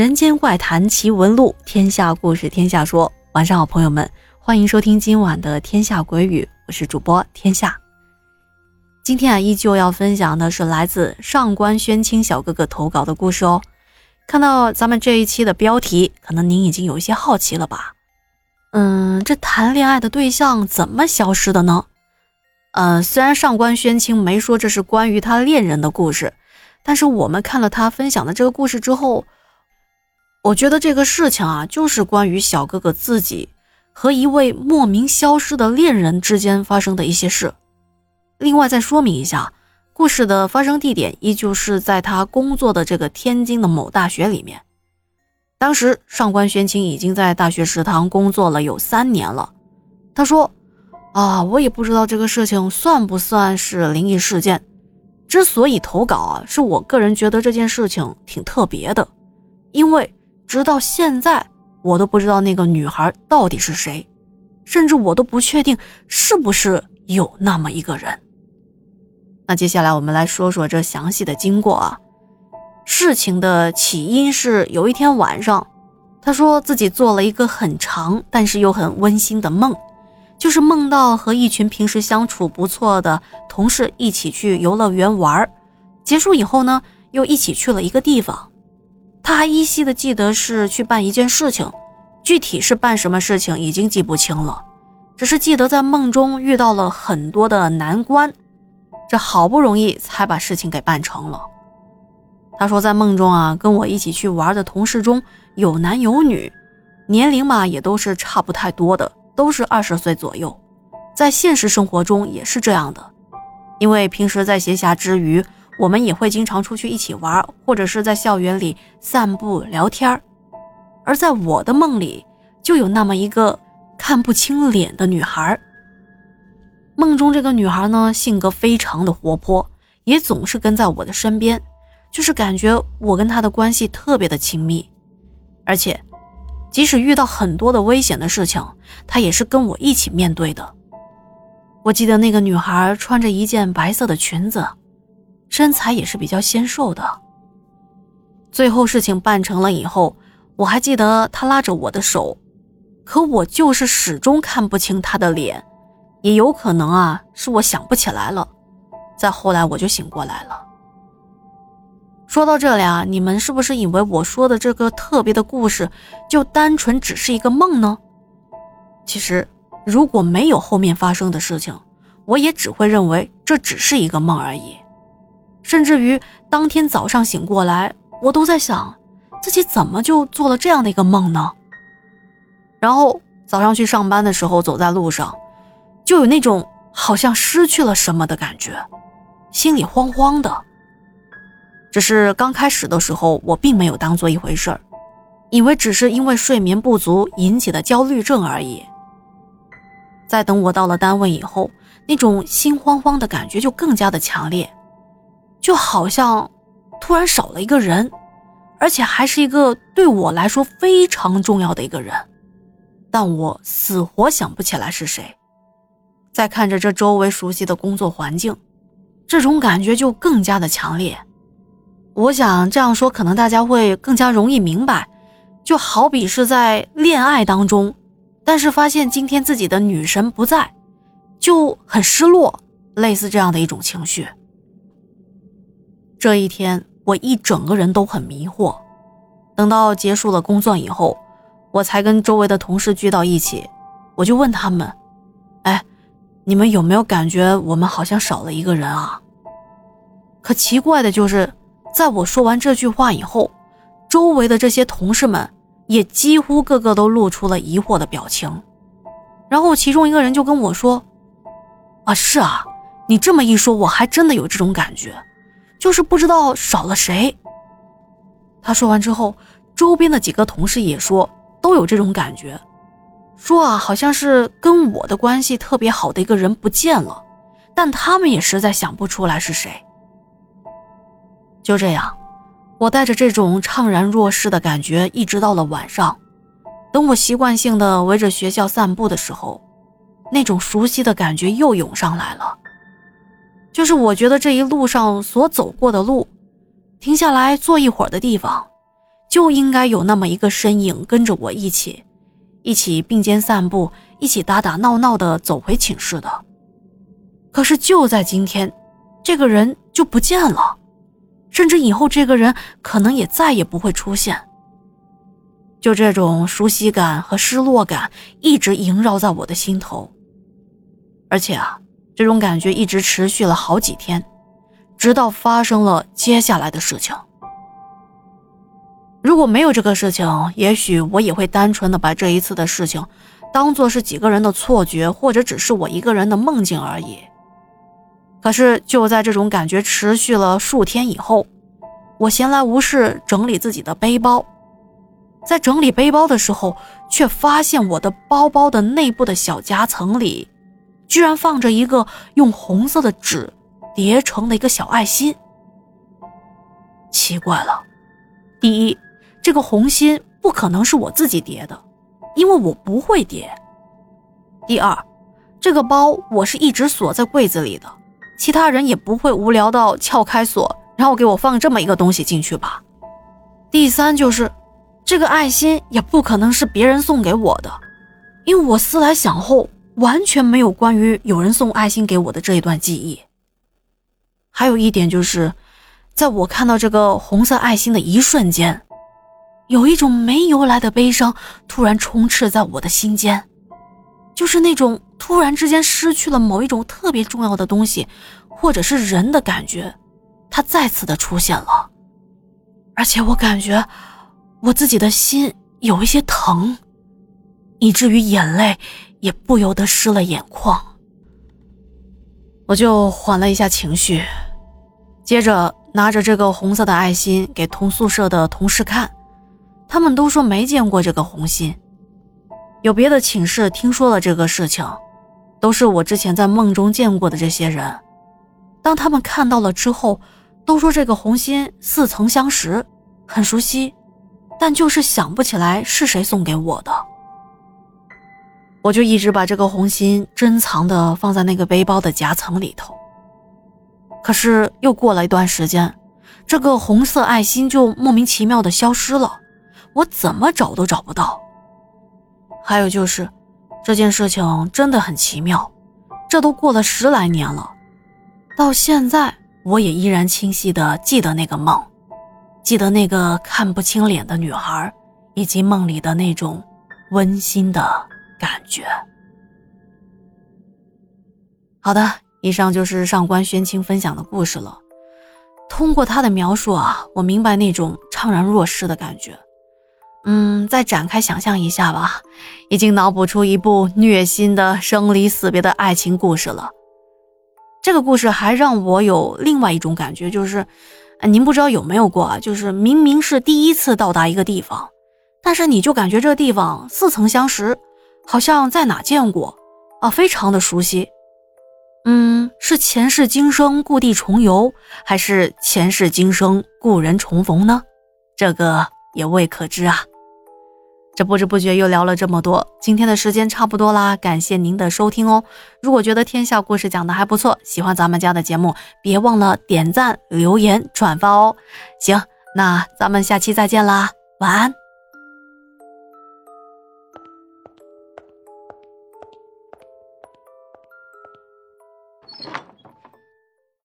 人间怪谈奇闻录，天下故事天下说。晚上好，朋友们，欢迎收听今晚的《天下鬼语》，我是主播天下。今天啊，依旧要分享的是来自上官宣清小哥哥投稿的故事哦。看到咱们这一期的标题，可能您已经有一些好奇了吧？嗯，这谈恋爱的对象怎么消失的呢？呃，虽然上官宣清没说这是关于他恋人的故事，但是我们看了他分享的这个故事之后，我觉得这个事情啊，就是关于小哥哥自己和一位莫名消失的恋人之间发生的一些事。另外再说明一下，故事的发生地点依旧是在他工作的这个天津的某大学里面。当时上官宣清已经在大学食堂工作了有三年了，他说。啊，我也不知道这个事情算不算是灵异事件。之所以投稿啊，是我个人觉得这件事情挺特别的，因为直到现在我都不知道那个女孩到底是谁，甚至我都不确定是不是有那么一个人。那接下来我们来说说这详细的经过啊。事情的起因是有一天晚上，他说自己做了一个很长但是又很温馨的梦。就是梦到和一群平时相处不错的同事一起去游乐园玩结束以后呢，又一起去了一个地方。他还依稀的记得是去办一件事情，具体是办什么事情已经记不清了，只是记得在梦中遇到了很多的难关，这好不容易才把事情给办成了。他说在梦中啊，跟我一起去玩的同事中有男有女，年龄嘛也都是差不太多的。都是二十岁左右，在现实生活中也是这样的，因为平时在闲暇之余，我们也会经常出去一起玩，或者是在校园里散步聊天而在我的梦里，就有那么一个看不清脸的女孩。梦中这个女孩呢，性格非常的活泼，也总是跟在我的身边，就是感觉我跟她的关系特别的亲密，而且。即使遇到很多的危险的事情，她也是跟我一起面对的。我记得那个女孩穿着一件白色的裙子，身材也是比较纤瘦的。最后事情办成了以后，我还记得他拉着我的手，可我就是始终看不清他的脸，也有可能啊是我想不起来了。再后来我就醒过来了。说到这里啊，你们是不是以为我说的这个特别的故事就单纯只是一个梦呢？其实，如果没有后面发生的事情，我也只会认为这只是一个梦而已。甚至于当天早上醒过来，我都在想，自己怎么就做了这样的一个梦呢？然后早上去上班的时候，走在路上，就有那种好像失去了什么的感觉，心里慌慌的。只是刚开始的时候，我并没有当做一回事儿，以为只是因为睡眠不足引起的焦虑症而已。在等我到了单位以后，那种心慌慌的感觉就更加的强烈，就好像突然少了一个人，而且还是一个对我来说非常重要的一个人，但我死活想不起来是谁。再看着这周围熟悉的工作环境，这种感觉就更加的强烈。我想这样说，可能大家会更加容易明白，就好比是在恋爱当中，但是发现今天自己的女神不在，就很失落，类似这样的一种情绪。这一天，我一整个人都很迷惑。等到结束了工作以后，我才跟周围的同事聚到一起，我就问他们：“哎，你们有没有感觉我们好像少了一个人啊？”可奇怪的就是。在我说完这句话以后，周围的这些同事们也几乎个个都露出了疑惑的表情。然后其中一个人就跟我说：“啊，是啊，你这么一说，我还真的有这种感觉，就是不知道少了谁。”他说完之后，周边的几个同事也说都有这种感觉，说啊，好像是跟我的关系特别好的一个人不见了，但他们也实在想不出来是谁。就这样，我带着这种怅然若失的感觉，一直到了晚上。等我习惯性的围着学校散步的时候，那种熟悉的感觉又涌上来了。就是我觉得这一路上所走过的路，停下来坐一会儿的地方，就应该有那么一个身影跟着我一起，一起并肩散步，一起打打闹闹的走回寝室的。可是就在今天，这个人就不见了，甚至以后这个人可能也再也不会出现。就这种熟悉感和失落感一直萦绕在我的心头，而且啊，这种感觉一直持续了好几天，直到发生了接下来的事情。如果没有这个事情，也许我也会单纯的把这一次的事情当做是几个人的错觉，或者只是我一个人的梦境而已。可是就在这种感觉持续了数天以后，我闲来无事整理自己的背包。在整理背包的时候，却发现我的包包的内部的小夹层里，居然放着一个用红色的纸叠成的一个小爱心。奇怪了，第一，这个红心不可能是我自己叠的，因为我不会叠。第二，这个包我是一直锁在柜子里的，其他人也不会无聊到撬开锁，然后给我放这么一个东西进去吧。第三就是。这个爱心也不可能是别人送给我的，因为我思来想后，完全没有关于有人送爱心给我的这一段记忆。还有一点就是，在我看到这个红色爱心的一瞬间，有一种没由来的悲伤突然充斥在我的心间，就是那种突然之间失去了某一种特别重要的东西，或者是人的感觉，它再次的出现了，而且我感觉。我自己的心有一些疼，以至于眼泪也不由得湿了眼眶。我就缓了一下情绪，接着拿着这个红色的爱心给同宿舍的同事看，他们都说没见过这个红心。有别的寝室听说了这个事情，都是我之前在梦中见过的这些人，当他们看到了之后，都说这个红心似曾相识，很熟悉。但就是想不起来是谁送给我的，我就一直把这个红心珍藏的放在那个背包的夹层里头。可是又过了一段时间，这个红色爱心就莫名其妙的消失了，我怎么找都找不到。还有就是这件事情真的很奇妙，这都过了十来年了，到现在我也依然清晰的记得那个梦。记得那个看不清脸的女孩，以及梦里的那种温馨的感觉。好的，以上就是上官宣清分享的故事了。通过他的描述啊，我明白那种怅然若失的感觉。嗯，再展开想象一下吧，已经脑补出一部虐心的生离死别的爱情故事了。这个故事还让我有另外一种感觉，就是。您不知道有没有过啊？就是明明是第一次到达一个地方，但是你就感觉这地方似曾相识，好像在哪见过啊，非常的熟悉。嗯，是前世今生故地重游，还是前世今生故人重逢呢？这个也未可知啊。这不知不觉又聊了这么多，今天的时间差不多啦，感谢您的收听哦。如果觉得天下故事讲的还不错，喜欢咱们家的节目，别忘了点赞、留言、转发哦。行，那咱们下期再见啦，晚安。